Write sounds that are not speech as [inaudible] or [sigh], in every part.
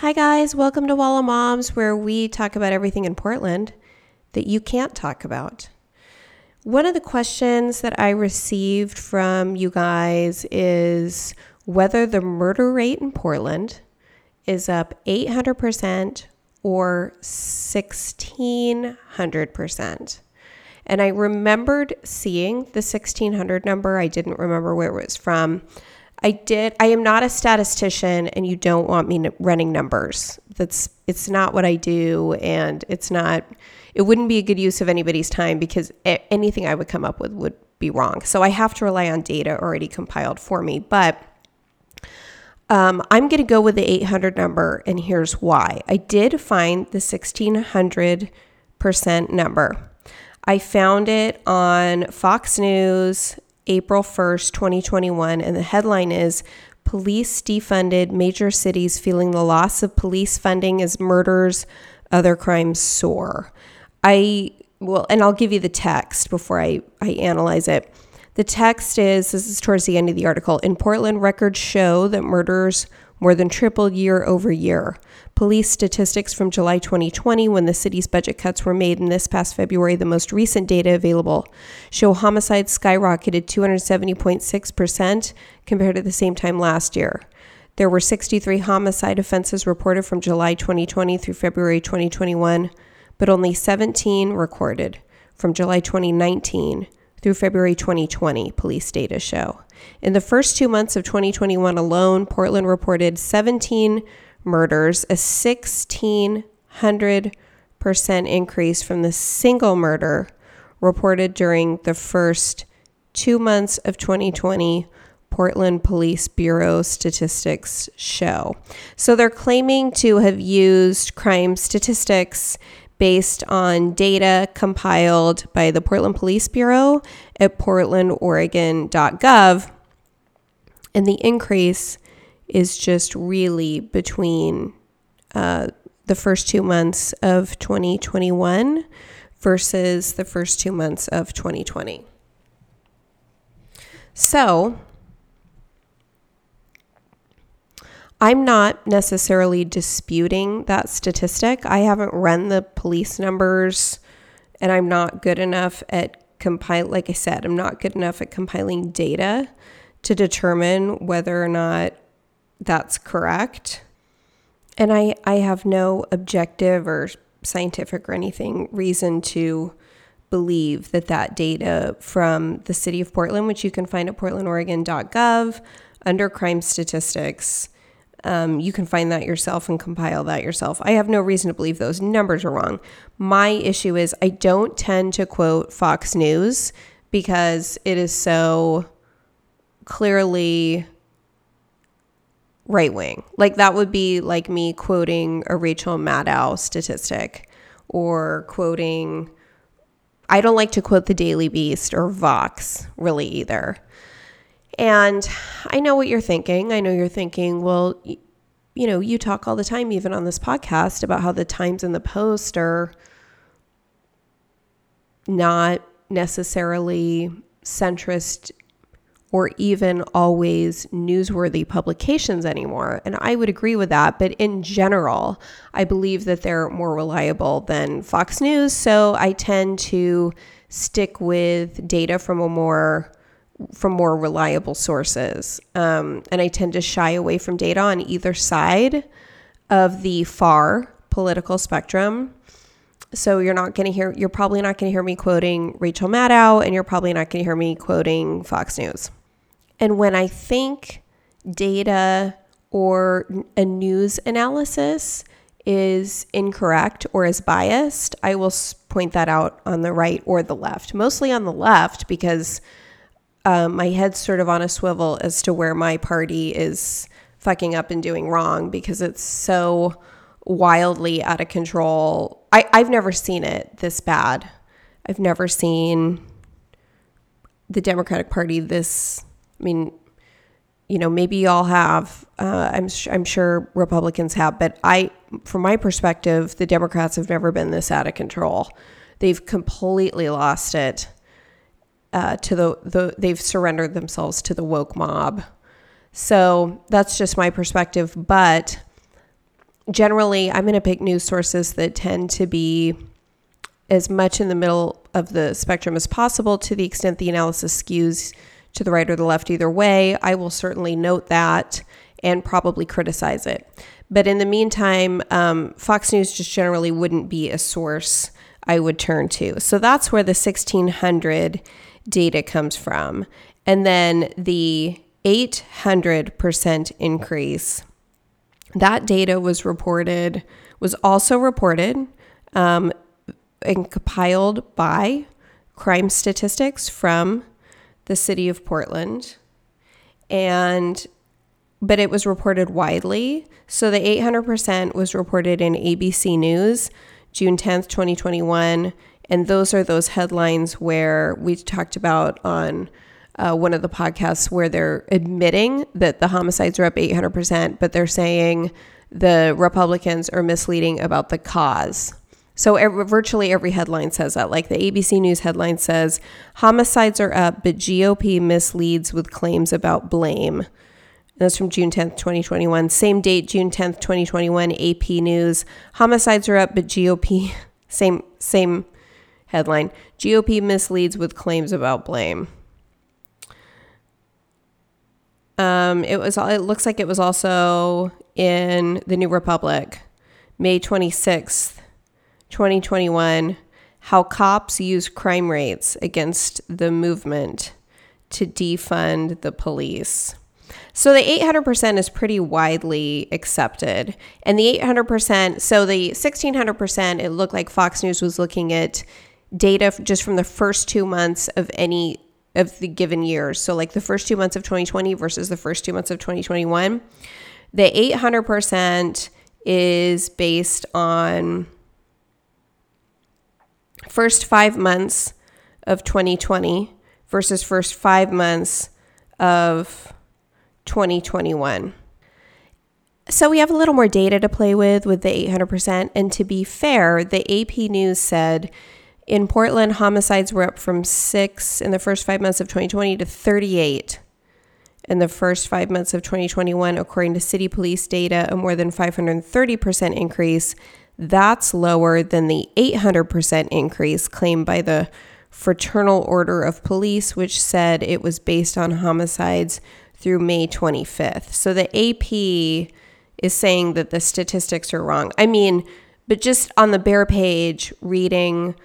Hi, guys. Welcome to Walla Moms, where we talk about everything in Portland that you can't talk about. One of the questions that I received from you guys is whether the murder rate in Portland is up 800% or 1600%. And I remembered seeing the 1600 number. I didn't remember where it was from. I did. I am not a statistician, and you don't want me running numbers. That's it's not what I do, and it's not. It wouldn't be a good use of anybody's time because anything I would come up with would be wrong. So I have to rely on data already compiled for me. But um, I'm going to go with the 800 number, and here's why. I did find the 1600 percent number. I found it on Fox News April 1st, 2021, and the headline is Police defunded major cities feeling the loss of police funding as murders, other crimes soar. I well, and I'll give you the text before I, I analyze it. The text is this is towards the end of the article. In Portland, records show that murders more than tripled year over year. Police statistics from July 2020, when the city's budget cuts were made, and this past February, the most recent data available, show homicides skyrocketed 270.6% compared to the same time last year. There were 63 homicide offenses reported from July 2020 through February 2021, but only 17 recorded from July 2019 through February 2020, police data show. In the first two months of 2021 alone, Portland reported 17 murders, a 1,600% increase from the single murder reported during the first two months of 2020. Portland Police Bureau statistics show. So they're claiming to have used crime statistics based on data compiled by the Portland Police Bureau at portlandoregon.gov. And the increase is just really between uh, the first two months of 2021 versus the first two months of 2020. So, I'm not necessarily disputing that statistic. I haven't run the police numbers and I'm not good enough at compile like I said, I'm not good enough at compiling data to determine whether or not that's correct. And I I have no objective or scientific or anything reason to believe that that data from the city of Portland, which you can find at portlandoregon.gov under crime statistics, um, you can find that yourself and compile that yourself. I have no reason to believe those numbers are wrong. My issue is I don't tend to quote Fox News because it is so clearly right wing. Like that would be like me quoting a Rachel Maddow statistic or quoting. I don't like to quote the Daily Beast or Vox really either. And I know what you're thinking. I know you're thinking, well, you know, you talk all the time, even on this podcast, about how the Times and the Post are not necessarily centrist or even always newsworthy publications anymore. And I would agree with that. But in general, I believe that they're more reliable than Fox News. So I tend to stick with data from a more from more reliable sources. Um, and I tend to shy away from data on either side of the far political spectrum. So you're not going to hear, you're probably not going to hear me quoting Rachel Maddow, and you're probably not going to hear me quoting Fox News. And when I think data or a news analysis is incorrect or is biased, I will point that out on the right or the left. Mostly on the left because um, my head's sort of on a swivel as to where my party is fucking up and doing wrong because it's so wildly out of control. I, I've never seen it this bad. I've never seen the Democratic Party this. I mean, you know, maybe y'all have. Uh, I'm I'm sure Republicans have, but I, from my perspective, the Democrats have never been this out of control. They've completely lost it uh, to the, the they've surrendered themselves to the woke mob. So that's just my perspective. But generally, I'm going to pick news sources that tend to be as much in the middle of the spectrum as possible to the extent the analysis skews to the right or the left either way. I will certainly note that and probably criticize it. But in the meantime, um, Fox News just generally wouldn't be a source I would turn to. So that's where the 1600 data comes from. And then the 800% increase, that data was reported, was also reported um, and compiled by crime statistics from the city of Portland. And but it was reported widely. So the 800% was reported in ABC News June 10th, 2021. And those are those headlines where we talked about on uh, one of the podcasts where they're admitting that the homicides are up 800%, but they're saying the Republicans are misleading about the cause. So every, virtually every headline says that. Like the ABC News headline says, homicides are up, but GOP misleads with claims about blame. And that's from June 10th, 2021. Same date, June 10th, 2021, AP News. Homicides are up, but GOP, [laughs] same, same headline. GOP misleads with claims about blame. Um, it was. It looks like it was also in the New Republic, May 26th, 2021 how cops use crime rates against the movement to defund the police. So the 800% is pretty widely accepted. And the 800%, so the 1600%, it looked like Fox News was looking at data just from the first two months of any of the given years. So like the first two months of 2020 versus the first two months of 2021. The 800% is based on first five months of 2020 versus first five months of 2021. So we have a little more data to play with with the 800%. And to be fair, the AP News said in Portland, homicides were up from six in the first five months of 2020 to 38 in the first five months of 2021, according to city police data, a more than 530% increase that's lower than the 800% increase claimed by the Fraternal Order of Police, which said it was based on homicides through May 25th. So the AP is saying that the statistics are wrong. I mean, but just on the bare page, reading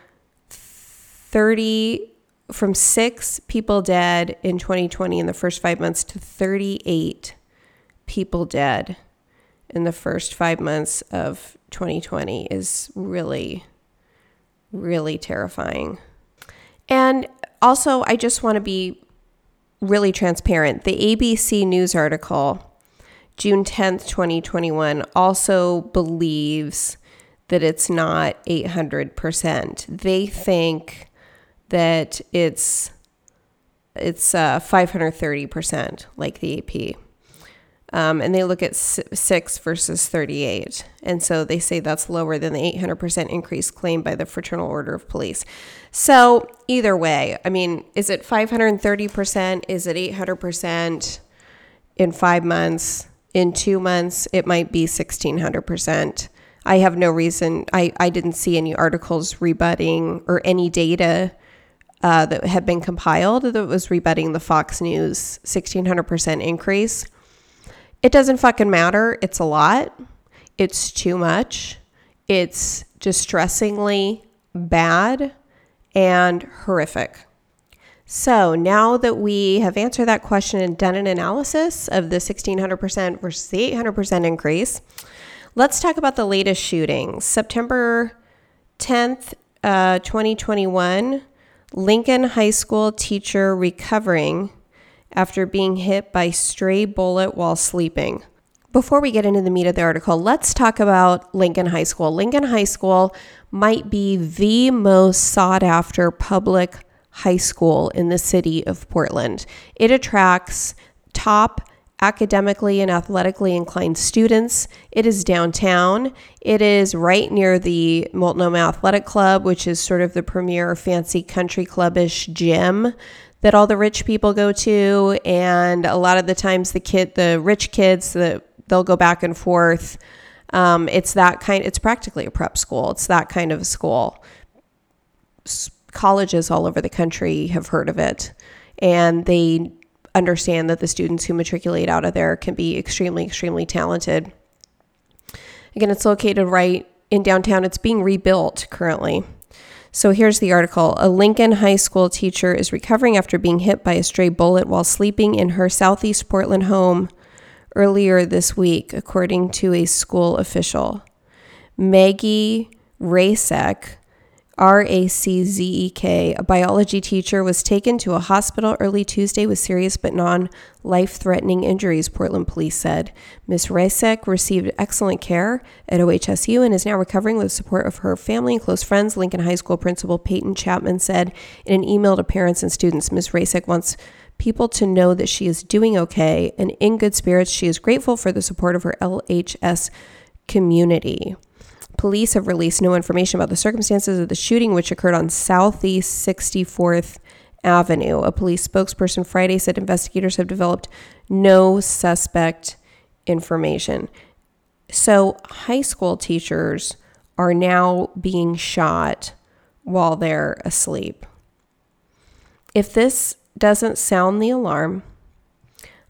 30 from six people dead in 2020 in the first five months to 38 people dead in the first five months of 2020 is really, really terrifying. And also, I just want to be really transparent. The ABC News article, June 10th, 2021, also believes that it's not 800%. They think that it's it's uh, 530% like the AP. Um, and they look at six versus 38. And so they say that's lower than the 800% increase claimed by the Fraternal Order of Police. So either way, I mean, is it 530%? Is it 800% in five months? In two months, it might be 1600%. I have no reason, I, I didn't see any articles rebutting or any data uh, that had been compiled that was rebutting the Fox News 1600% increase. It doesn't fucking matter. It's a lot. It's too much. It's distressingly bad and horrific. So now that we have answered that question and done an analysis of the 1600% versus the 800% increase, let's talk about the latest shootings. September 10th, uh, 2021, Lincoln High School teacher recovering after being hit by stray bullet while sleeping. Before we get into the meat of the article, let's talk about Lincoln High School. Lincoln High School might be the most sought after public high school in the city of Portland. It attracts top academically and athletically inclined students. It is downtown. It is right near the Multnomah Athletic Club, which is sort of the premier fancy country clubbish gym that all the rich people go to and a lot of the times the kid the rich kids that they'll go back and forth Um, it's that kind. It's practically a prep school. It's that kind of a school. S- colleges all over the country have heard of it, and they understand that the students who matriculate out of there can be extremely, extremely talented. Again, it's located right in downtown. It's being rebuilt currently. So here's the article. A Lincoln High School teacher is recovering after being hit by a stray bullet while sleeping in her southeast Portland home earlier this week, according to a school official. Maggie Raczek, R A C Z E K, a biology teacher, was taken to a hospital early Tuesday with serious but non life threatening injuries, Portland police said. Ms. Raczek received excellent care at OHSU and is now recovering with the support of her family and close friends, Lincoln High School principal Peyton Chapman said in an email to parents and students. Ms. Raczek wants people to know that she is doing okay and in good spirits. She is grateful for the support of her LHS community. Police have released no information about the circumstances of the shooting, which occurred on Southeast 64th Avenue. A police spokesperson Friday said investigators have developed no suspect information. So, high school teachers are now being shot while they're asleep. If this doesn't sound the alarm,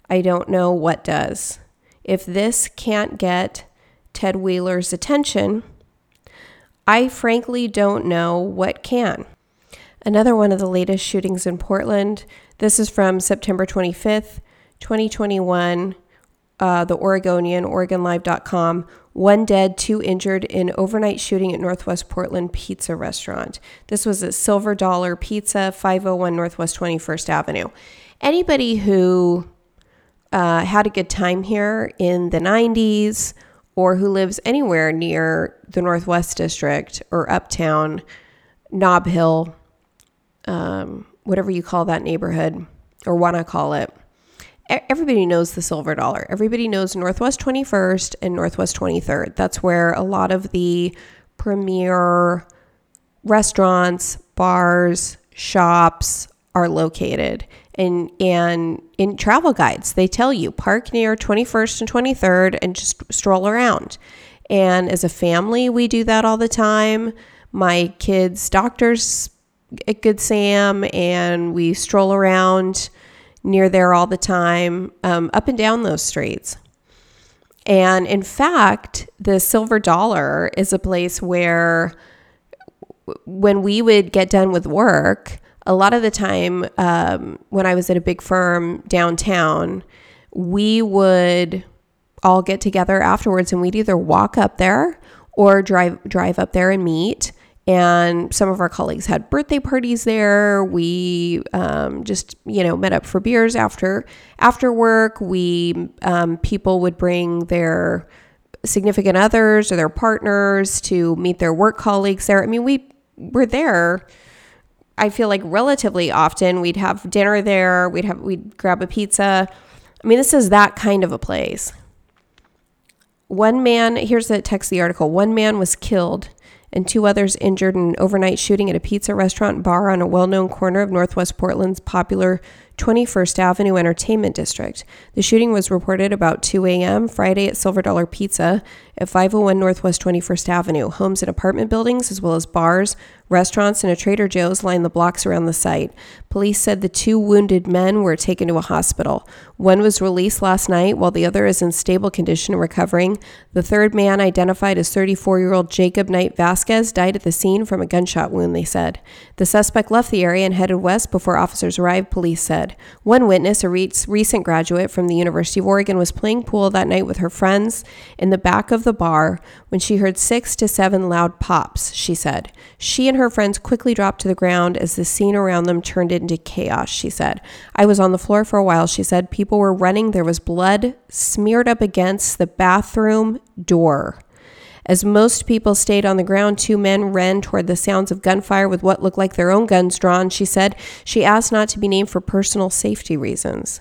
I don't know what does. If this can't get Ted Wheeler's attention, I frankly don't know what can. Another one of the latest shootings in Portland. This is from September 25th, 2021. Uh, the Oregonian, OregonLive.com. One dead, two injured in overnight shooting at Northwest Portland Pizza Restaurant. This was at Silver Dollar Pizza, 501 Northwest 21st Avenue. Anybody who uh, had a good time here in the 90s or who lives anywhere near the Northwest District or Uptown, Nob Hill, um, whatever you call that neighborhood or want to call it, everybody knows the silver dollar. Everybody knows Northwest 21st and Northwest 23rd. That's where a lot of the premier restaurants, bars, shops are located. And and in travel guides, they tell you park near 21st and 23rd and just stroll around. And as a family, we do that all the time. My kids' doctors at Good Sam, and we stroll around near there all the time, um, up and down those streets. And in fact, the Silver Dollar is a place where when we would get done with work, a lot of the time um, when I was at a big firm downtown, we would all get together afterwards and we'd either walk up there or drive drive up there and meet and some of our colleagues had birthday parties there. We um, just you know met up for beers after after work. We um, people would bring their significant others or their partners to meet their work colleagues there. I mean, we were there. I feel like relatively often we'd have dinner there. We'd have we'd grab a pizza. I mean, this is that kind of a place. One man, here's the text of the article. One man was killed and two others injured in an overnight shooting at a pizza restaurant bar on a well known corner of Northwest Portland's popular 21st Avenue Entertainment District. The shooting was reported about 2 a.m. Friday at Silver Dollar Pizza at 501 Northwest 21st Avenue. Homes and apartment buildings, as well as bars, restaurants, and a Trader Joe's line the blocks around the site. Police said the two wounded men were taken to a hospital. One was released last night, while the other is in stable condition and recovering. The third man, identified as 34 year old Jacob Knight Vasquez, died at the scene from a gunshot wound, they said. The suspect left the area and headed west before officers arrived, police said. One witness, a re- recent graduate from the University of Oregon, was playing pool that night with her friends in the back of the bar when she heard six to seven loud pops, she said. She and her friends quickly dropped to the ground as the scene around them turned into chaos, she said. I was on the floor for a while, she said. People were running. There was blood smeared up against the bathroom door. As most people stayed on the ground, two men ran toward the sounds of gunfire with what looked like their own guns drawn, she said. She asked not to be named for personal safety reasons.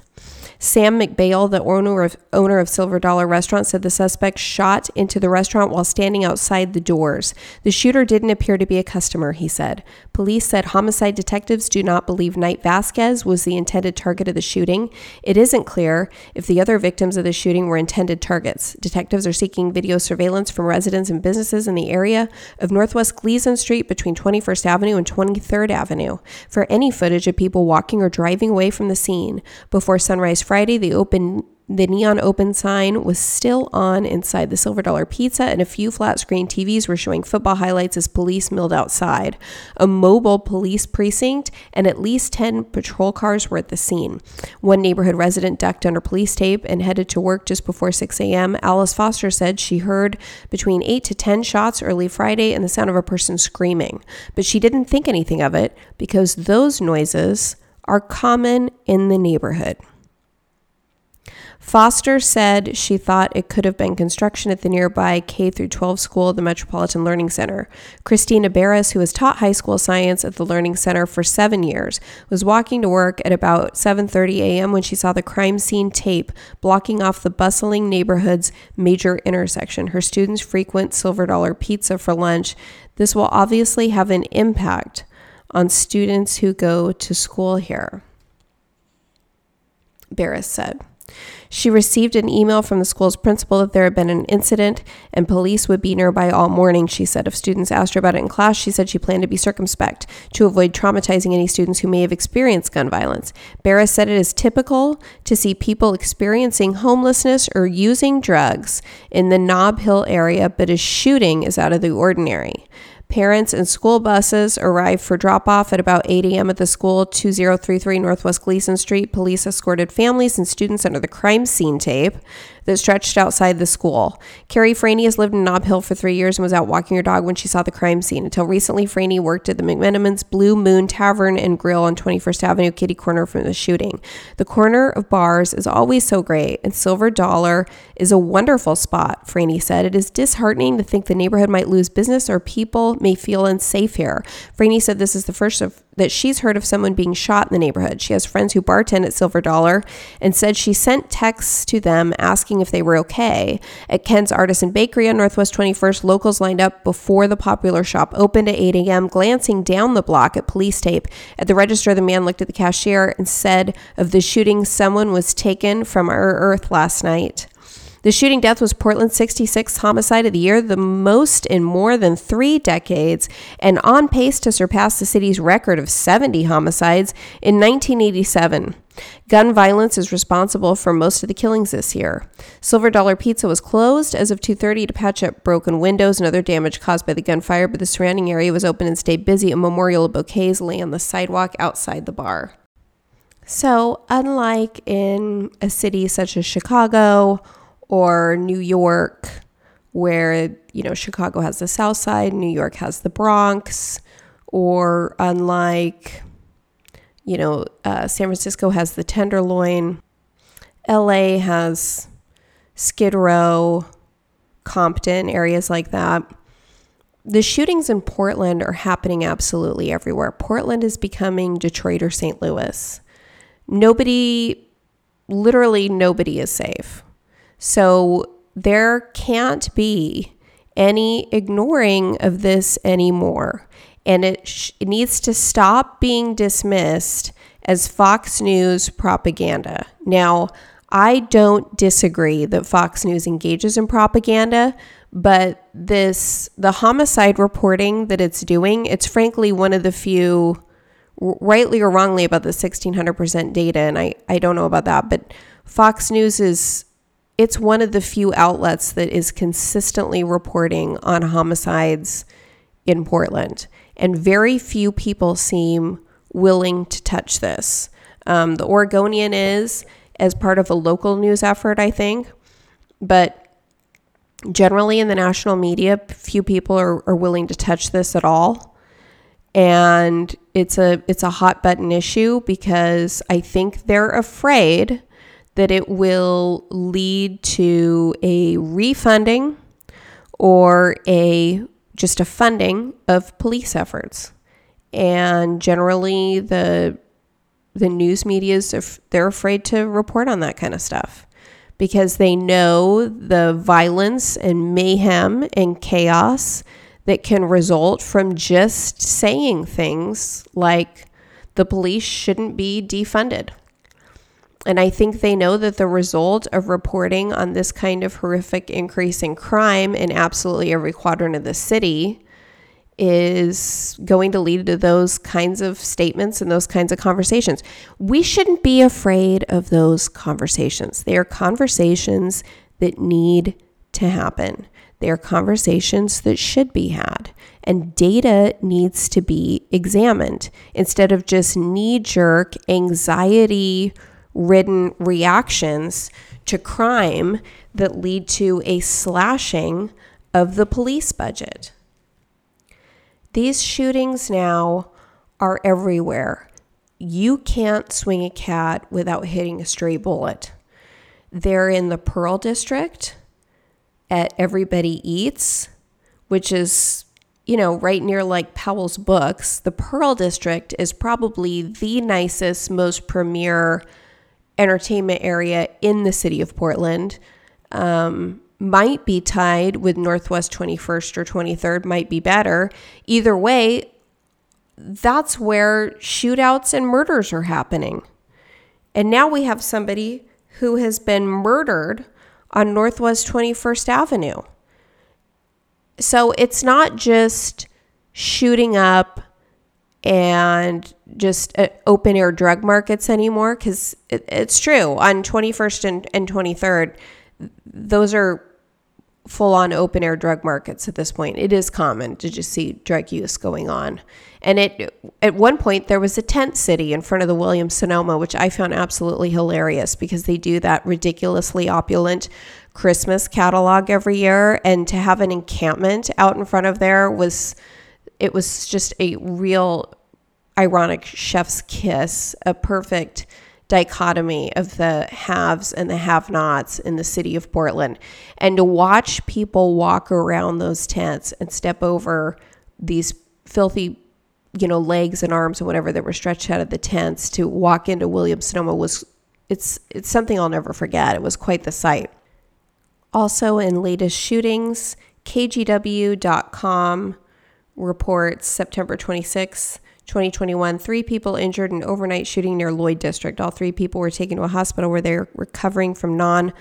Sam McBail, the owner of, owner of Silver Dollar Restaurant, said the suspect shot into the restaurant while standing outside the doors. The shooter didn't appear to be a customer, he said. Police said homicide detectives do not believe Knight Vasquez was the intended target of the shooting. It isn't clear if the other victims of the shooting were intended targets. Detectives are seeking video surveillance from residents and businesses in the area of Northwest Gleason Street between 21st Avenue and 23rd Avenue for any footage of people walking or driving away from the scene. Before sunrise Friday, the open the neon open sign was still on inside the Silver Dollar Pizza, and a few flat screen TVs were showing football highlights as police milled outside. A mobile police precinct and at least 10 patrol cars were at the scene. One neighborhood resident ducked under police tape and headed to work just before 6 a.m. Alice Foster said she heard between 8 to 10 shots early Friday and the sound of a person screaming, but she didn't think anything of it because those noises are common in the neighborhood. Foster said she thought it could have been construction at the nearby K through 12 school, the Metropolitan Learning Center. Christina Barris, who has taught high school science at the Learning Center for 7 years, was walking to work at about 7:30 a.m. when she saw the crime scene tape blocking off the bustling neighborhood's major intersection. Her students frequent Silver Dollar Pizza for lunch. This will obviously have an impact on students who go to school here. Barris said. She received an email from the school's principal that there had been an incident and police would be nearby all morning, she said. If students asked her about it in class, she said she planned to be circumspect to avoid traumatizing any students who may have experienced gun violence. Barris said it is typical to see people experiencing homelessness or using drugs in the Nob Hill area, but a shooting is out of the ordinary. Parents and school buses arrived for drop off at about 8 a.m. at the school, 2033 Northwest Gleason Street. Police escorted families and students under the crime scene tape that stretched outside the school. Carrie Franey has lived in Nob Hill for three years and was out walking her dog when she saw the crime scene. Until recently, Franey worked at the McMenamins Blue Moon Tavern and Grill on 21st Avenue, kitty corner from the shooting. The corner of bars is always so great, and Silver Dollar is a wonderful spot, Franey said. It is disheartening to think the neighborhood might lose business or people may feel unsafe here. Franey said this is the first of that she's heard of someone being shot in the neighborhood. She has friends who bartend at Silver Dollar and said she sent texts to them asking if they were okay. At Ken's Artisan Bakery on Northwest 21st, locals lined up before the popular shop opened at 8 a.m., glancing down the block at police tape. At the register, the man looked at the cashier and said of the shooting, someone was taken from our earth last night. The shooting death was Portland's 66th homicide of the year, the most in more than three decades, and on pace to surpass the city's record of 70 homicides in 1987. Gun violence is responsible for most of the killings this year. Silver Dollar Pizza was closed as of 2:30 to patch up broken windows and other damage caused by the gunfire, but the surrounding area was open and stayed busy. A memorial of bouquets lay on the sidewalk outside the bar. So, unlike in a city such as Chicago or New York, where, you know, Chicago has the South Side, New York has the Bronx, or unlike, you know, uh, San Francisco has the Tenderloin, LA has Skid Row, Compton, areas like that. The shootings in Portland are happening absolutely everywhere. Portland is becoming Detroit or St. Louis. Nobody, literally nobody is safe. So there can't be any ignoring of this anymore. And it, sh- it needs to stop being dismissed as Fox News propaganda. Now, I don't disagree that Fox News engages in propaganda, but this the homicide reporting that it's doing, it's frankly one of the few rightly or wrongly about the 1600% data and I I don't know about that, but Fox News is it's one of the few outlets that is consistently reporting on homicides in Portland. And very few people seem willing to touch this. Um, the Oregonian is as part of a local news effort, I think. But generally in the national media, few people are, are willing to touch this at all. And it's a it's a hot button issue because I think they're afraid that it will lead to a refunding or a just a funding of police efforts. And generally the the news media's they're afraid to report on that kind of stuff because they know the violence and mayhem and chaos that can result from just saying things like the police shouldn't be defunded. And I think they know that the result of reporting on this kind of horrific increase in crime in absolutely every quadrant of the city is going to lead to those kinds of statements and those kinds of conversations. We shouldn't be afraid of those conversations. They are conversations that need to happen. They are conversations that should be had. And data needs to be examined instead of just knee jerk, anxiety ridden reactions to crime that lead to a slashing of the police budget. These shootings now are everywhere. You can't swing a cat without hitting a stray bullet. They're in the Pearl District at Everybody Eats, which is, you know, right near like Powell's Books. The Pearl District is probably the nicest, most premier entertainment area in the city of Portland. Um, might be tied with Northwest 21st or 23rd, might be better. Either way, that's where shootouts and murders are happening. And now we have somebody who has been murdered on Northwest 21st Avenue. So it's not just shooting up and just uh, open air drug markets anymore because it, it's true. On 21st and, and 23rd those are full on open air drug markets at this point. It is common to just see drug use going on. And it at one point there was a tent city in front of the williams sonoma which i found absolutely hilarious because they do that ridiculously opulent Christmas catalog every year, and to have an encampment out in front of there was it was just a real ironic chef's kiss, a perfect dichotomy of the haves and the have-nots in the city of Portland. And to watch people walk around those tents and step over these filthy you know legs and arms and whatever that were stretched out of the tents to walk into Williams Sonoma was it's it's something I'll never forget. It was quite the sight. Also, in latest shootings, KGW.com reports September 26, 2021, three people injured in overnight shooting near Lloyd District. All three people were taken to a hospital where they're recovering from non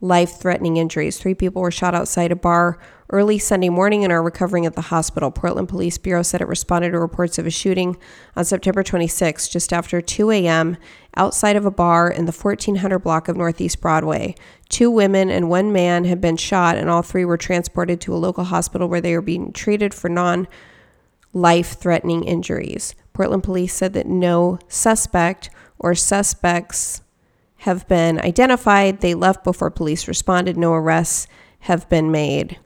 life threatening injuries. Three people were shot outside a bar early Sunday morning and are recovering at the hospital. Portland Police Bureau said it responded to reports of a shooting on September 26, just after 2 a.m., outside of a bar in the 1400 block of Northeast Broadway. Two women and one man had been shot, and all three were transported to a local hospital where they were being treated for non life threatening injuries. Portland police said that no suspect or suspects have been identified. They left before police responded. No arrests have been made.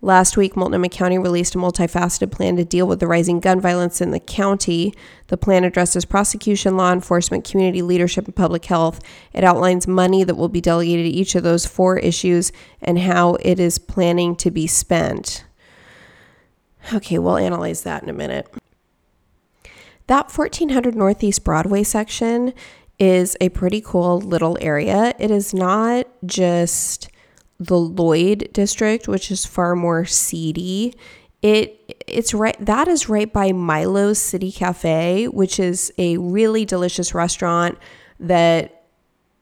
Last week, Multnomah County released a multifaceted plan to deal with the rising gun violence in the county. The plan addresses prosecution, law enforcement, community leadership, and public health. It outlines money that will be delegated to each of those four issues and how it is planning to be spent. Okay, we'll analyze that in a minute. That 1400 Northeast Broadway section is a pretty cool little area. It is not just the Lloyd district, which is far more seedy. It it's right that is right by Milo's City Cafe, which is a really delicious restaurant that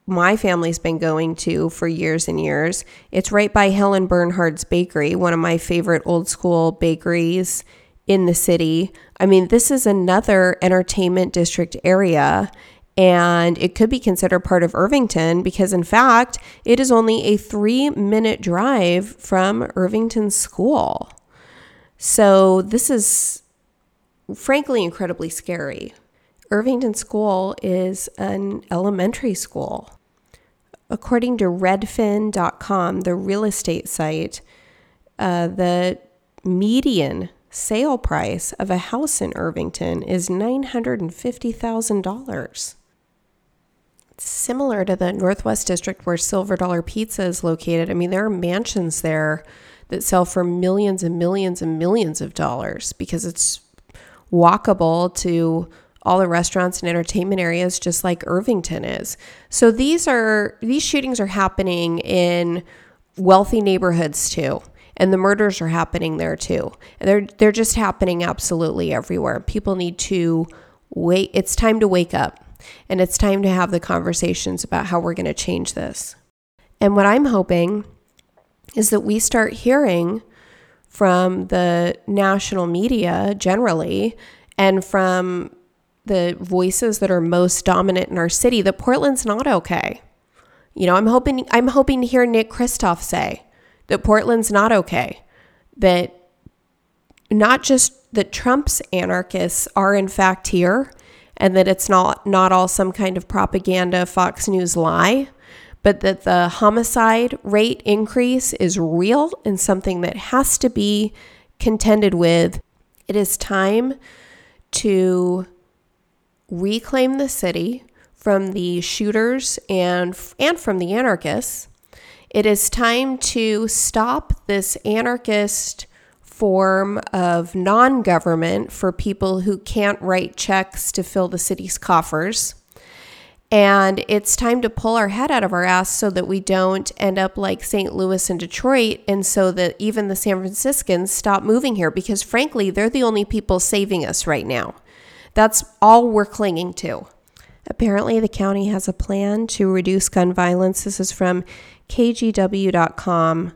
my family's been going to for years and years. It's right by Helen Bernhard's Bakery, one of my favorite old school bakeries in the city. I mean, this is another entertainment district area and it could be considered part of Irvington because, in fact, it is only a three minute drive from Irvington School. So, this is frankly incredibly scary. Irvington School is an elementary school. According to redfin.com, the real estate site, uh, the median sale price of a house in Irvington is $950,000 similar to the Northwest District where Silver Dollar Pizza is located. I mean, there are mansions there that sell for millions and millions and millions of dollars because it's walkable to all the restaurants and entertainment areas just like Irvington is. So these are these shootings are happening in wealthy neighborhoods too. And the murders are happening there too. And they're they're just happening absolutely everywhere. People need to wait it's time to wake up. And it's time to have the conversations about how we're going to change this. And what I'm hoping is that we start hearing from the national media generally and from the voices that are most dominant in our city that Portland's not okay. You know, I'm hoping I'm hoping to hear Nick Kristof say that Portland's not okay. That not just that Trump's anarchists are in fact here and that it's not not all some kind of propaganda Fox News lie, but that the homicide rate increase is real and something that has to be contended with. It is time to reclaim the city from the shooters and and from the anarchists. It is time to stop this anarchist form of non-government for people who can't write checks to fill the city's coffers. And it's time to pull our head out of our ass so that we don't end up like St. Louis and Detroit, and so that even the San Franciscans stop moving here because, frankly, they're the only people saving us right now. That's all we're clinging to. Apparently, the county has a plan to reduce gun violence. This is from KGW.com,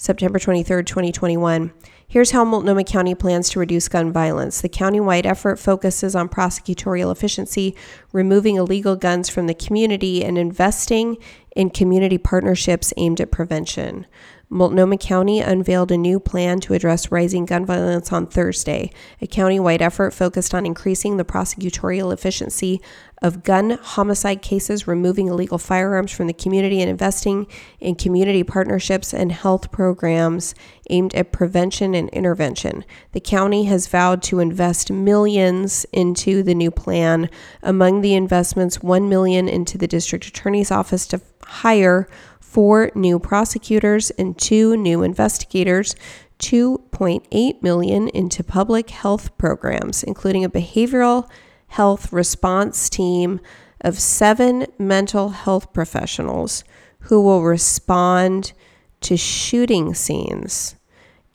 September 23rd, 2021. Here's how Multnomah County plans to reduce gun violence. The countywide effort focuses on prosecutorial efficiency, removing illegal guns from the community, and investing in community partnerships aimed at prevention. Multnomah County unveiled a new plan to address rising gun violence on Thursday, a county-wide effort focused on increasing the prosecutorial efficiency of gun homicide cases, removing illegal firearms from the community, and investing in community partnerships and health programs aimed at prevention and intervention. The county has vowed to invest millions into the new plan. Among the investments, 1 million into the district attorney's office to hire four new prosecutors and two new investigators, 2.8 million into public health programs, including a behavioral health response team of seven mental health professionals who will respond to shooting scenes.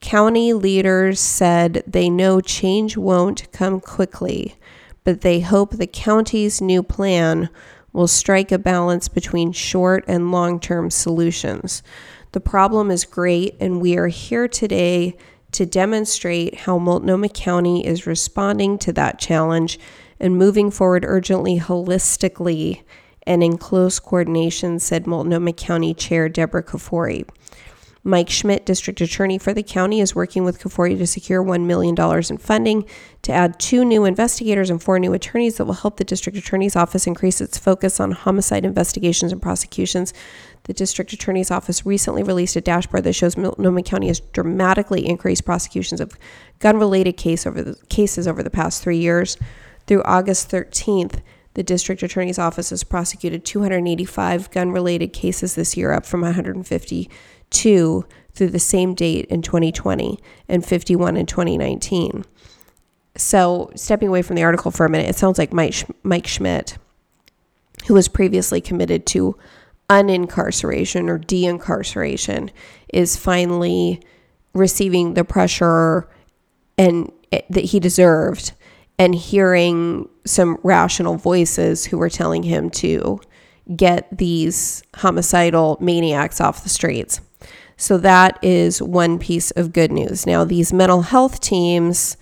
County leaders said they know change won't come quickly, but they hope the county's new plan will strike a balance between short and long term solutions. The problem is great, and we are here today to demonstrate how Multnomah County is responding to that challenge and moving forward urgently, holistically, and in close coordination, said Multnomah County Chair Deborah Kafoury. Mike Schmidt, district attorney for the county, is working with Kafoury to secure $1 million in funding to add two new investigators and four new attorneys that will help the district attorney's office increase its focus on homicide investigations and prosecutions. The district attorney's office recently released a dashboard that shows Multnomah County has dramatically increased prosecutions of gun-related case over the, cases over the past three years. Through August 13th, the district attorney's office has prosecuted 285 gun related cases this year, up from 150 two through the same date in 2020 and 51 in 2019. So, stepping away from the article for a minute, it sounds like Mike, Mike Schmidt, who was previously committed to unincarceration or de-incarceration, is finally receiving the pressure and eh, that he deserved and hearing some rational voices who were telling him to get these homicidal maniacs off the streets. So that is one piece of good news. Now, these mental health teams,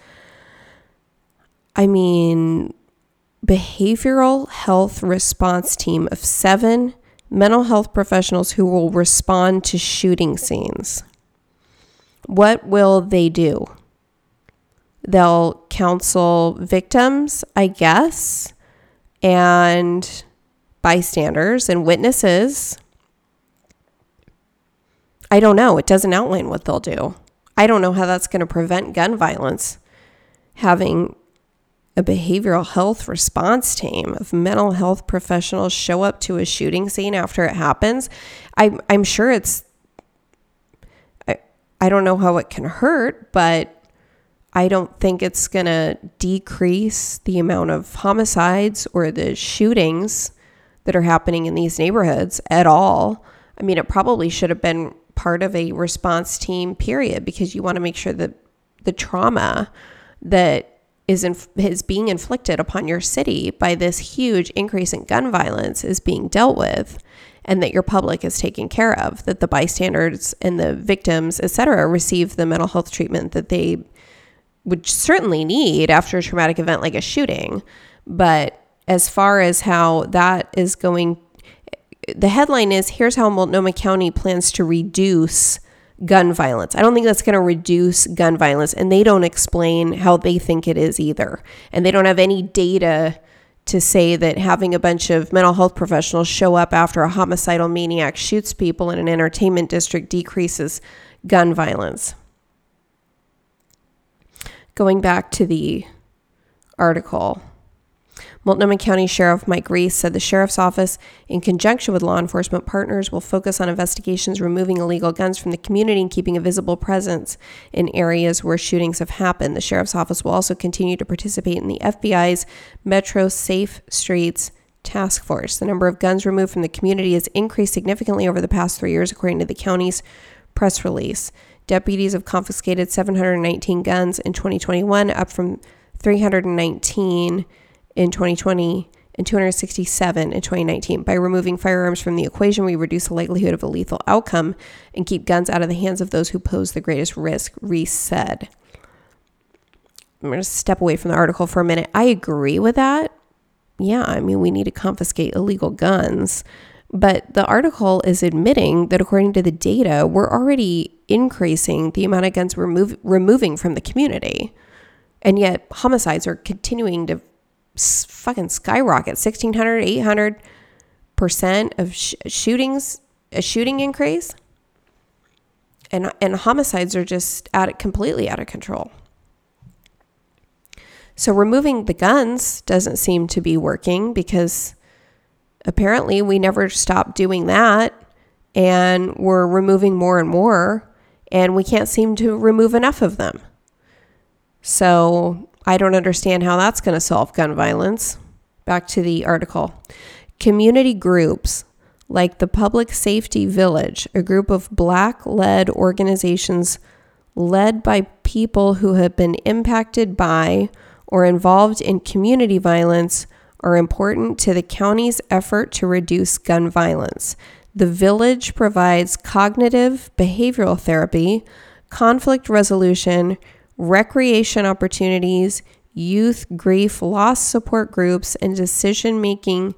I mean, behavioral health response team of seven mental health professionals who will respond to shooting scenes. What will they do? They'll counsel victims, I guess, and bystanders and witnesses I don't know. It doesn't outline what they'll do. I don't know how that's going to prevent gun violence. Having a behavioral health response team of mental health professionals show up to a shooting scene after it happens. I, I'm sure it's, I, I don't know how it can hurt, but I don't think it's going to decrease the amount of homicides or the shootings that are happening in these neighborhoods at all. I mean, it probably should have been part of a response team period because you want to make sure that the trauma that is inf- is being inflicted upon your city by this huge increase in gun violence is being dealt with and that your public is taken care of that the bystanders and the victims etc receive the mental health treatment that they would certainly need after a traumatic event like a shooting. But as far as how that is going the headline is here's how multnomah county plans to reduce gun violence. I don't think that's going to reduce gun violence. And they don't explain how they think it is either. And they don't have any data to say that having a bunch of mental health professionals show up after a homicidal maniac shoots people in an entertainment district decreases gun violence. Going back to the article. Multnomah County Sheriff Mike Reese said the sheriff's office, in conjunction with law enforcement partners, will focus on investigations removing illegal guns from the community and keeping a visible presence in areas where shootings have happened. The sheriff's office will also continue to participate in the FBI's Metro Safe Streets Task Force. The number of guns removed from the community has increased significantly over the past three years, according to the county's press release. Deputies have confiscated 719 guns in 2021, up from 319 in 2020 and 267 in 2019. By removing firearms from the equation, we reduce the likelihood of a lethal outcome and keep guns out of the hands of those who pose the greatest risk, Reese said. I'm going to step away from the article for a minute. I agree with that. Yeah, I mean, we need to confiscate illegal guns. But the article is admitting that according to the data, we're already increasing the amount of guns we're removing from the community. And yet, homicides are continuing to fucking skyrocket. 1600 800 percent of sh- shootings a shooting increase. And and homicides are just out completely out of control. So removing the guns doesn't seem to be working because apparently we never stopped doing that and we're removing more and more and we can't seem to remove enough of them. So I don't understand how that's going to solve gun violence. Back to the article. Community groups like the Public Safety Village, a group of black led organizations led by people who have been impacted by or involved in community violence, are important to the county's effort to reduce gun violence. The village provides cognitive behavioral therapy, conflict resolution, recreation opportunities, youth grief loss support groups, and decision making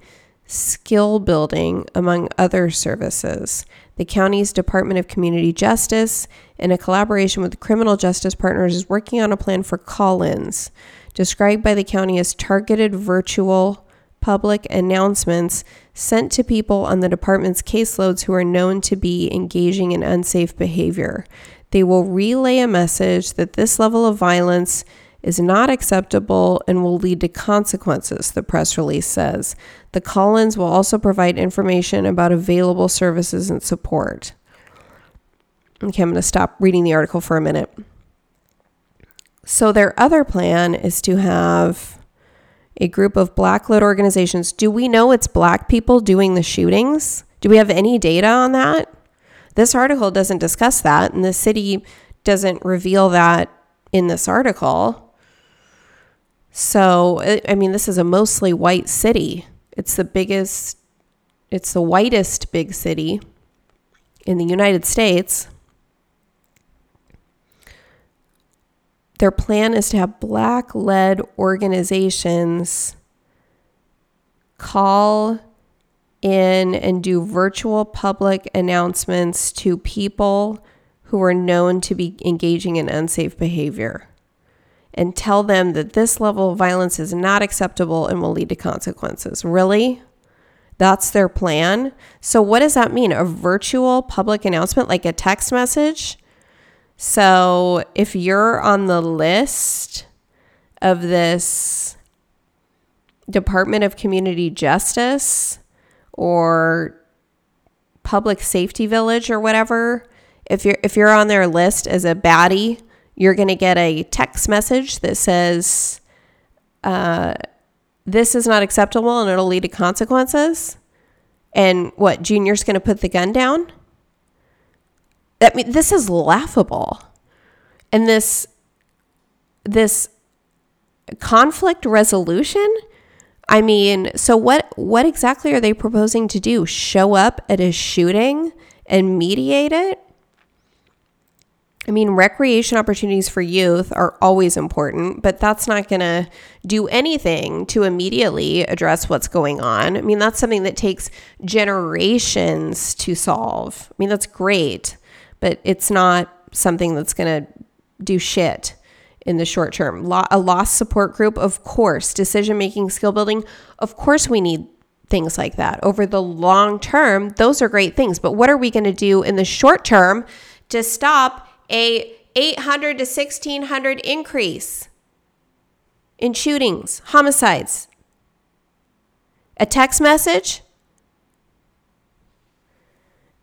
skill building, among other services. The county's Department of Community Justice, in a collaboration with criminal justice partners, is working on a plan for call ins, described by the county as targeted virtual public announcements sent to people on the department's caseloads who are known to be engaging in unsafe behavior. They will relay a message that this level of violence is not acceptable and will lead to consequences, the press release says. The call ins will also provide information about available services and support. Okay, I'm going to stop reading the article for a minute. So, their other plan is to have a group of black led organizations. Do we know it's black people doing the shootings? Do we have any data on that? This article doesn't discuss that, and the city doesn't reveal that in this article. So, I mean, this is a mostly white city. It's the biggest, it's the whitest big city in the United States. Their plan is to have black led organizations call in and do virtual public announcements to people who are known to be engaging in unsafe behavior and tell them that this level of violence is not acceptable and will lead to consequences. Really? That's their plan. So, what does that mean? A virtual public announcement, like a text message? So, if you're on the list of this Department of Community Justice, or public safety village or whatever, if you're if you're on their list as a baddie, you're going to get a text message that says, uh, this is not acceptable and it'll lead to consequences. And what, Junior's going to put the gun down? I mean, this is laughable. And this, this conflict resolution, I mean, so what, what exactly are they proposing to do? Show up at a shooting and mediate it? I mean, recreation opportunities for youth are always important, but that's not going to do anything to immediately address what's going on. I mean, that's something that takes generations to solve. I mean, that's great, but it's not something that's going to do shit in the short term. A loss support group, of course, decision making, skill building, of course, we need things like that. Over the long term, those are great things, but what are we going to do in the short term to stop? a 800 to 1600 increase in shootings, homicides. A text message?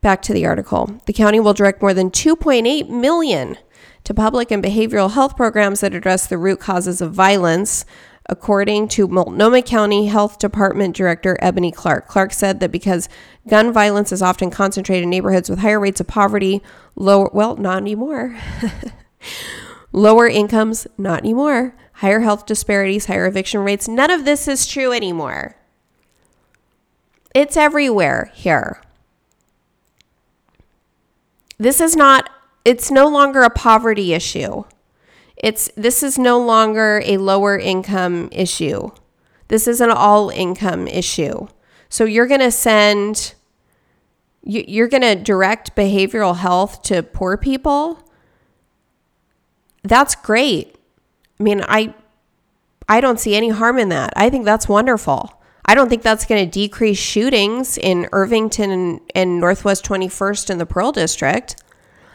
Back to the article. The county will direct more than 2.8 million to public and behavioral health programs that address the root causes of violence according to Multnomah County Health Department Director Ebony Clark. Clark said that because gun violence is often concentrated in neighborhoods with higher rates of poverty, lower, well, not anymore. [laughs] lower incomes, not anymore. Higher health disparities, higher eviction rates, none of this is true anymore. It's everywhere here. This is not, it's no longer a poverty issue. It's this is no longer a lower income issue. This is an all income issue. So you're going to send you're going to direct behavioral health to poor people. That's great. I mean, I I don't see any harm in that. I think that's wonderful. I don't think that's going to decrease shootings in Irvington and, and Northwest 21st in the Pearl District.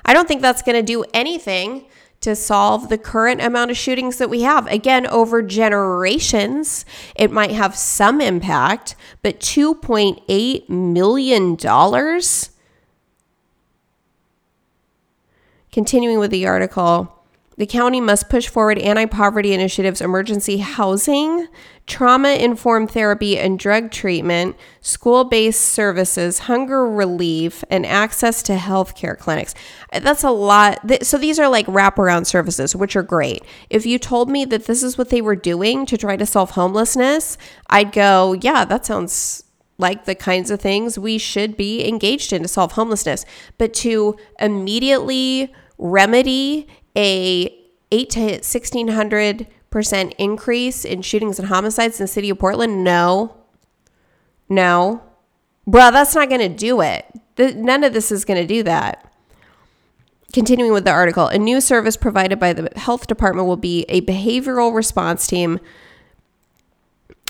I don't think that's going to do anything to solve the current amount of shootings that we have. Again, over generations, it might have some impact, but $2.8 million. Continuing with the article, the county must push forward anti poverty initiatives, emergency housing, trauma informed therapy and drug treatment, school based services, hunger relief, and access to healthcare clinics. Uh, that's a lot. So these are like wraparound services, which are great. If you told me that this is what they were doing to try to solve homelessness, I'd go, yeah, that sounds like the kinds of things we should be engaged in to solve homelessness. But to immediately remedy a eight to sixteen hundred percent increase in shootings and homicides in the city of Portland? No, no, bruh, that's not going to do it. The, none of this is going to do that. Continuing with the article, a new service provided by the health department will be a behavioral response team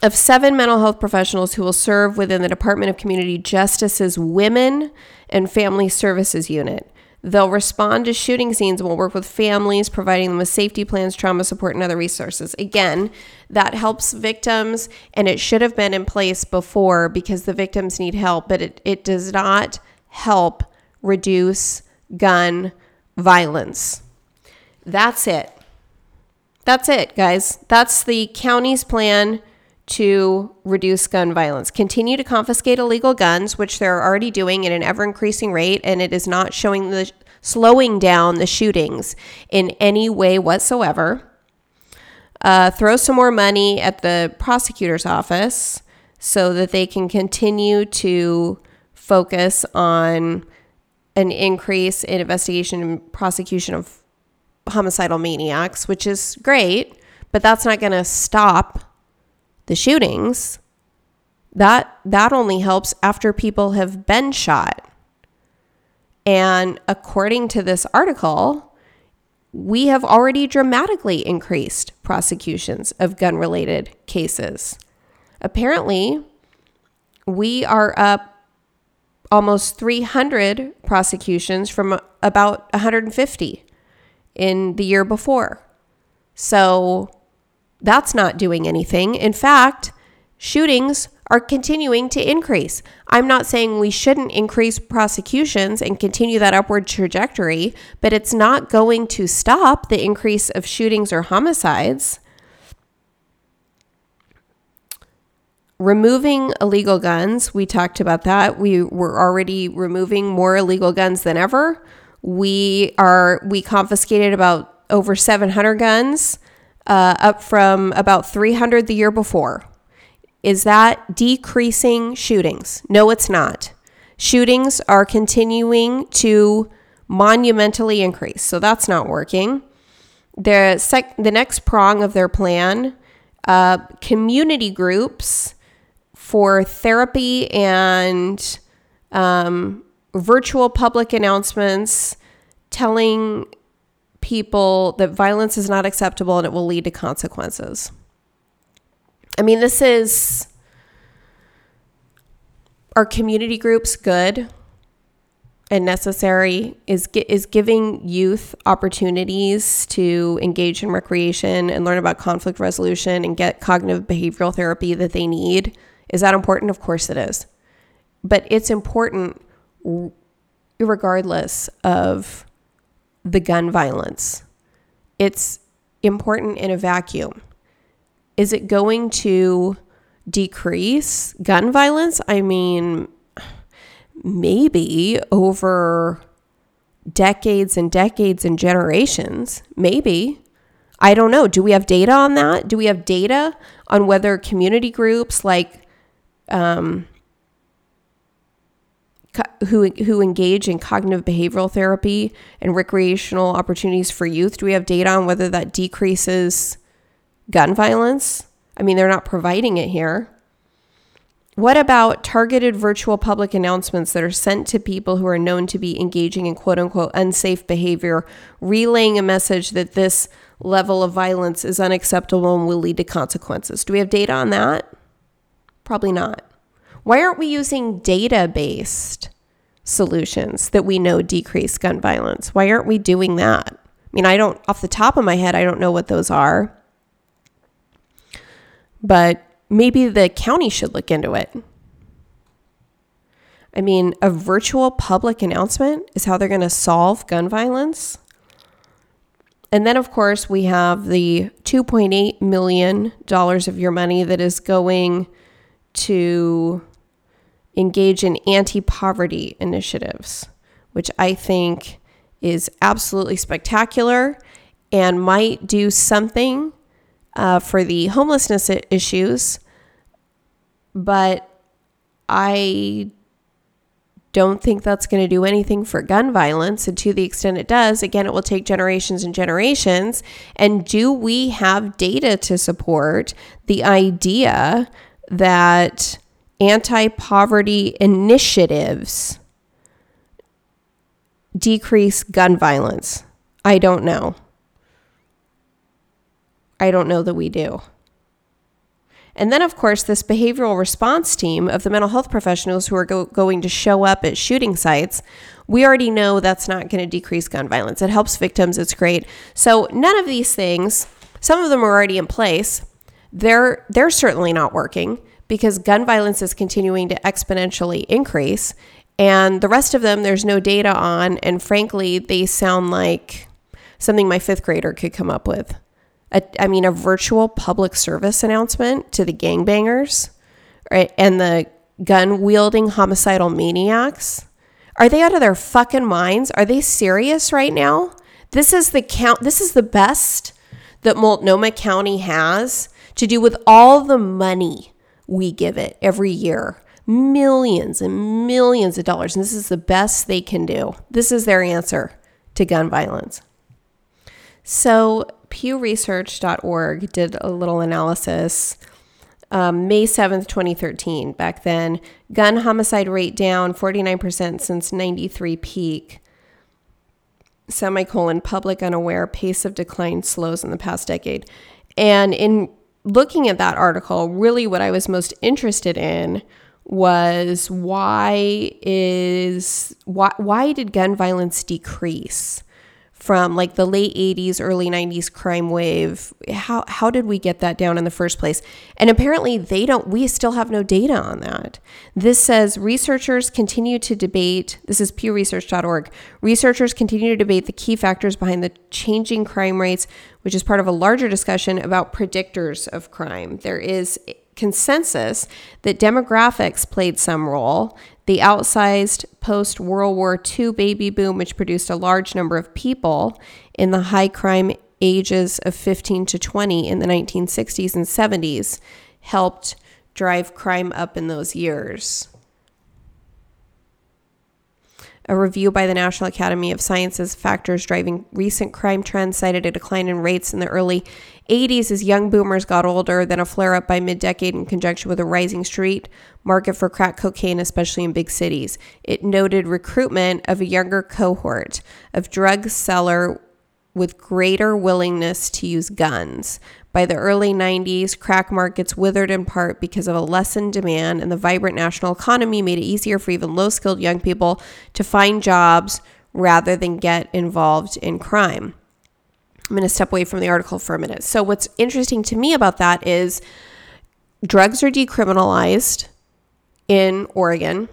of seven mental health professionals who will serve within the Department of Community Justice's Women and Family Services Unit. They'll respond to shooting scenes and will work with families, providing them with safety plans, trauma support, and other resources. Again, that helps victims, and it should have been in place before because the victims need help, but it, it does not help reduce gun violence. That's it. That's it, guys. That's the county's plan to reduce gun violence. Continue to confiscate illegal guns, which they're already doing at an ever increasing rate, and it is not showing the slowing down the shootings in any way whatsoever. Uh, throw some more money at the prosecutor's office so that they can continue to focus on an increase in investigation and prosecution of homicidal maniacs, which is great, but that's not going to stop the shootings, that that only helps after people have been shot. And according to this article, we have already dramatically increased prosecutions of gun related cases. Apparently, we are up almost 300 prosecutions from about 150 in the year before. So that's not doing anything. In fact, shootings are continuing to increase. I'm not saying we shouldn't increase prosecutions and continue that upward trajectory, but it's not going to stop the increase of shootings or homicides. Removing illegal guns, we talked about that. We were already removing more illegal guns than ever. We are we confiscated about over 700 guns, uh, up from about 300 the year before. Is that decreasing shootings? No, it's not. Shootings are continuing to monumentally increase, so that's not working. The sec- the next prong of their plan, uh, community groups for therapy and um, virtual public announcements telling people that violence is not acceptable and it will lead to consequences. I mean, this is our community groups good and necessary is is giving youth opportunities to engage in recreation and learn about conflict resolution and get cognitive behavioral therapy that they need is that important? Of course it is. But it's important regardless of the gun violence. It's important in a vacuum. Is it going to decrease gun violence? I mean, maybe over decades and decades and generations. Maybe. I don't know. Do we have data on that? Do we have data on whether community groups like um, who who engage in cognitive behavioral therapy and recreational opportunities for youth? Do we have data on whether that decreases gun violence? I mean, they're not providing it here. What about targeted virtual public announcements that are sent to people who are known to be engaging in quote unquote unsafe behavior, relaying a message that this level of violence is unacceptable and will lead to consequences? Do we have data on that? Probably not. Why aren't we using data based solutions that we know decrease gun violence? Why aren't we doing that? I mean, I don't, off the top of my head, I don't know what those are. But maybe the county should look into it. I mean, a virtual public announcement is how they're going to solve gun violence. And then, of course, we have the $2.8 million of your money that is going to engage in anti poverty initiatives, which I think is absolutely spectacular and might do something uh, for the homelessness issues. But I don't think that's going to do anything for gun violence. And to the extent it does, again, it will take generations and generations. And do we have data to support the idea that anti poverty initiatives decrease gun violence? I don't know. I don't know that we do. And then, of course, this behavioral response team of the mental health professionals who are go- going to show up at shooting sites, we already know that's not going to decrease gun violence. It helps victims, it's great. So, none of these things, some of them are already in place. They're, they're certainly not working because gun violence is continuing to exponentially increase. And the rest of them, there's no data on. And frankly, they sound like something my fifth grader could come up with. A, I mean, a virtual public service announcement to the gangbangers right, and the gun wielding homicidal maniacs. Are they out of their fucking minds? Are they serious right now? This is the count. This is the best that Multnomah County has to do with all the money we give it every year millions and millions of dollars. And this is the best they can do. This is their answer to gun violence. So, pewresearch.org did a little analysis. Um, May 7th, 2013. Back then, gun homicide rate down 49% since 93 peak. Semicolon, public unaware, pace of decline slows in the past decade. And in looking at that article, really what I was most interested in was why is why why did gun violence decrease from like the late 80s, early 90s crime wave. How how did we get that down in the first place? And apparently they don't we still have no data on that. This says researchers continue to debate, this is pewresearch.org. Researchers continue to debate the key factors behind the changing crime rates, which is part of a larger discussion about predictors of crime. There is consensus that demographics played some role. The outsized post World War II baby boom, which produced a large number of people in the high crime ages of 15 to 20 in the 1960s and 70s, helped drive crime up in those years. A review by the National Academy of Sciences factors driving recent crime trends cited a decline in rates in the early 80s as young boomers got older, then a flare up by mid decade in conjunction with a rising street market for crack cocaine, especially in big cities. It noted recruitment of a younger cohort of drug seller with greater willingness to use guns. By the early 90s, crack markets withered in part because of a lessened demand, and the vibrant national economy made it easier for even low skilled young people to find jobs rather than get involved in crime. I'm going to step away from the article for a minute. So, what's interesting to me about that is drugs are decriminalized in Oregon,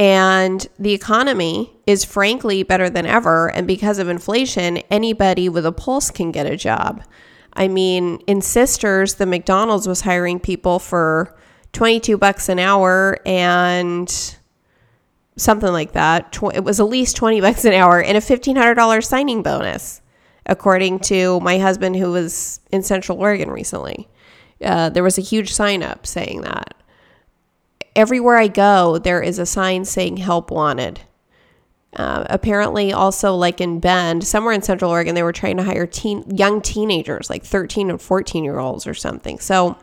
and the economy is frankly better than ever. And because of inflation, anybody with a pulse can get a job. I mean, in Sisters, the McDonald's was hiring people for 22 bucks an hour and something like that. It was at least 20 [laughs] bucks an hour and a $1,500 signing bonus according to my husband who was in Central Oregon recently. Uh, there was a huge sign up saying that. Everywhere I go, there is a sign saying help wanted. Uh, apparently, also like in Bend, somewhere in Central Oregon, they were trying to hire teen, young teenagers, like 13 and 14 year olds or something. So,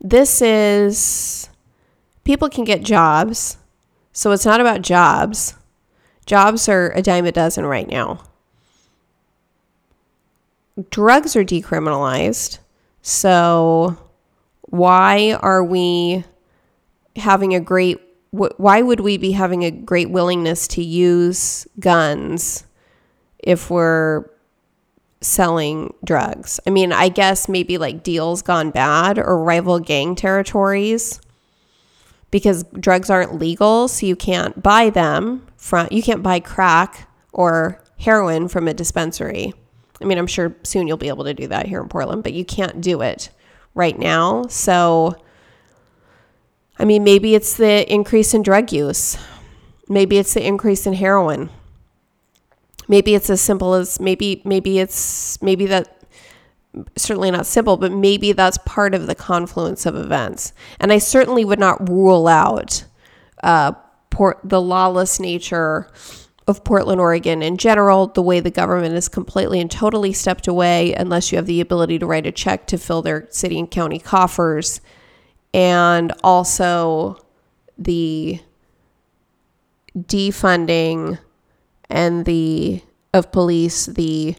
this is people can get jobs. So, it's not about jobs. Jobs are a dime a dozen right now drugs are decriminalized. So why are we having a great why would we be having a great willingness to use guns if we're selling drugs? I mean, I guess maybe like deals gone bad or rival gang territories because drugs aren't legal, so you can't buy them from you can't buy crack or heroin from a dispensary. I mean, I'm sure soon you'll be able to do that here in Portland, but you can't do it right now. So, I mean, maybe it's the increase in drug use. Maybe it's the increase in heroin. Maybe it's as simple as maybe, maybe it's, maybe that, certainly not simple, but maybe that's part of the confluence of events. And I certainly would not rule out uh, port, the lawless nature of Portland, Oregon in general, the way the government is completely and totally stepped away unless you have the ability to write a check to fill their city and county coffers, and also the defunding and the of police, the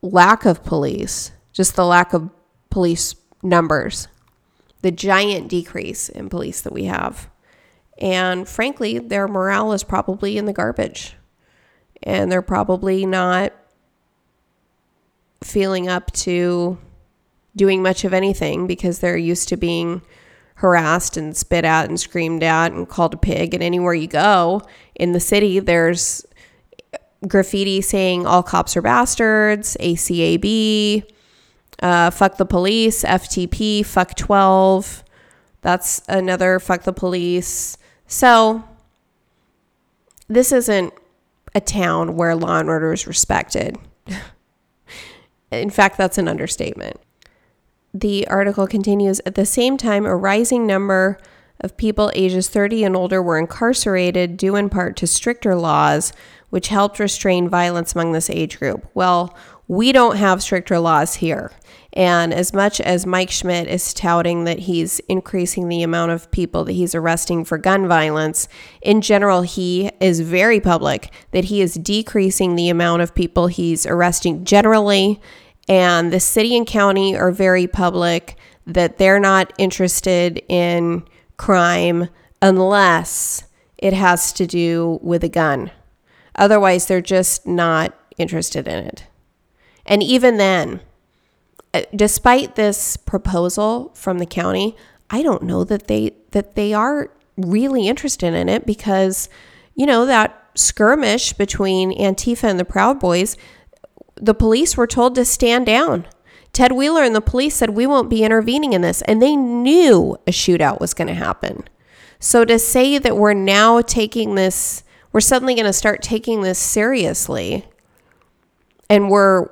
lack of police, just the lack of police numbers, the giant decrease in police that we have. And frankly, their morale is probably in the garbage. And they're probably not feeling up to doing much of anything because they're used to being harassed and spit at and screamed at and called a pig. And anywhere you go in the city, there's graffiti saying all cops are bastards, ACAB, uh, fuck the police, FTP, fuck 12. That's another fuck the police. So, this isn't a town where law and order is respected. [laughs] In fact, that's an understatement. The article continues At the same time, a rising number of people ages 30 and older were incarcerated due in part to stricter laws, which helped restrain violence among this age group. Well, we don't have stricter laws here. And as much as Mike Schmidt is touting that he's increasing the amount of people that he's arresting for gun violence, in general, he is very public that he is decreasing the amount of people he's arresting generally. And the city and county are very public that they're not interested in crime unless it has to do with a gun. Otherwise, they're just not interested in it. And even then, uh, despite this proposal from the county, I don't know that they that they are really interested in it because you know that skirmish between Antifa and the Proud Boys, the police were told to stand down. Ted Wheeler and the police said we won't be intervening in this and they knew a shootout was going to happen. So to say that we're now taking this we're suddenly going to start taking this seriously and we're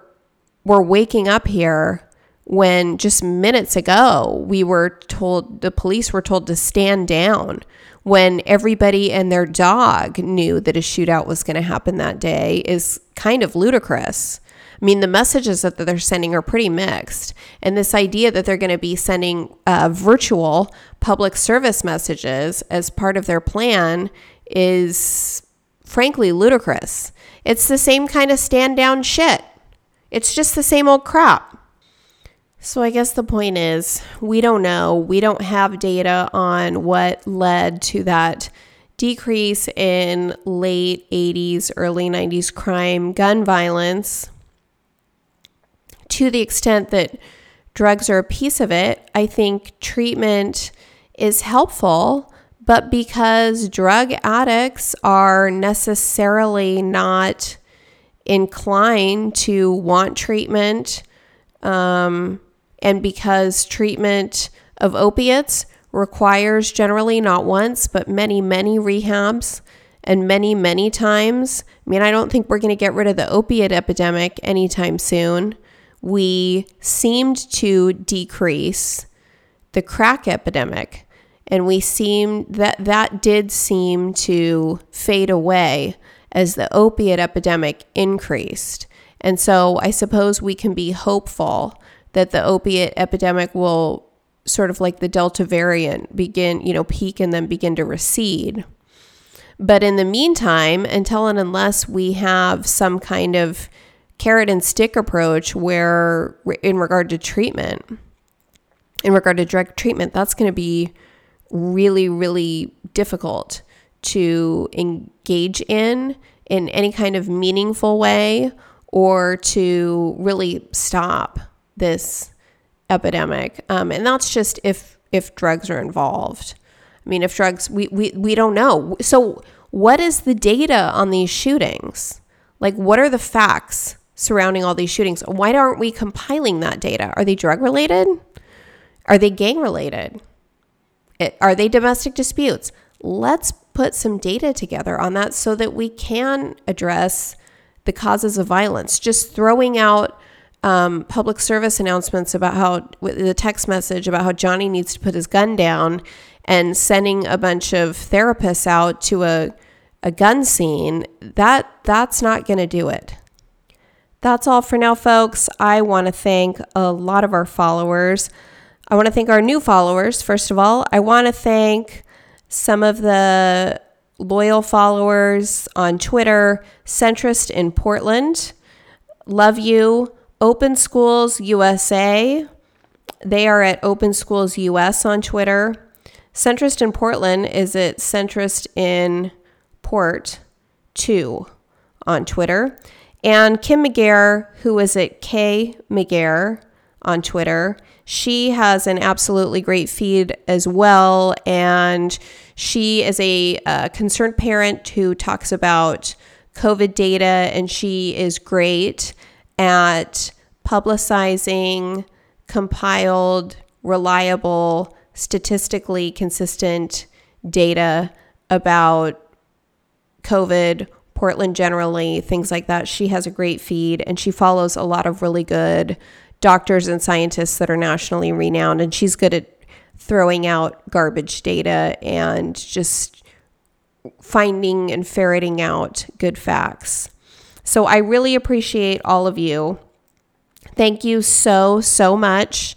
we're waking up here when just minutes ago we were told the police were told to stand down when everybody and their dog knew that a shootout was going to happen that day is kind of ludicrous. I mean, the messages that they're sending are pretty mixed. And this idea that they're going to be sending uh, virtual public service messages as part of their plan is frankly ludicrous. It's the same kind of stand down shit. It's just the same old crap. So I guess the point is we don't know. We don't have data on what led to that decrease in late 80s, early 90s crime, gun violence. To the extent that drugs are a piece of it, I think treatment is helpful, but because drug addicts are necessarily not inclined to want treatment, um, and because treatment of opiates requires generally not once, but many, many rehabs and many, many times. I mean, I don't think we're going to get rid of the opiate epidemic anytime soon. We seemed to decrease the crack epidemic, and we seemed that that did seem to fade away as the opiate epidemic increased. And so I suppose we can be hopeful that the opiate epidemic will sort of like the Delta variant begin, you know, peak and then begin to recede. But in the meantime, until and unless we have some kind of carrot and stick approach where, in regard to treatment, in regard to drug treatment, that's going to be really, really difficult to engage in in any kind of meaningful way or to really stop this epidemic. Um, and that's just if if drugs are involved. I mean, if drugs, we, we, we don't know. So, what is the data on these shootings? Like, what are the facts surrounding all these shootings? Why aren't we compiling that data? Are they drug related? Are they gang related? Are they domestic disputes? Let's put some data together on that so that we can address the causes of violence. Just throwing out um, public service announcements about how the text message about how Johnny needs to put his gun down and sending a bunch of therapists out to a, a gun scene, that that's not going to do it. That's all for now, folks. I want to thank a lot of our followers. I want to thank our new followers, first of all. I want to thank some of the loyal followers on Twitter, Centrist in Portland. Love you. Open Schools USA. They are at Open Schools US on Twitter. Centrist in Portland is at Centrist in Port 2 on Twitter. And Kim McGarr, who is at K McGarr on Twitter, she has an absolutely great feed as well. And she is a, a concerned parent who talks about COVID data, and she is great at publicizing compiled, reliable, statistically consistent data about COVID, Portland generally, things like that. She has a great feed and she follows a lot of really good doctors and scientists that are nationally renowned. And she's good at throwing out garbage data and just finding and ferreting out good facts. So I really appreciate all of you. Thank you so, so much.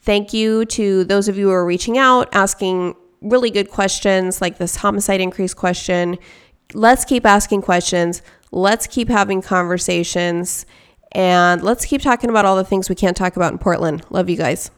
Thank you to those of you who are reaching out, asking really good questions like this homicide increase question. Let's keep asking questions. Let's keep having conversations. And let's keep talking about all the things we can't talk about in Portland. Love you guys.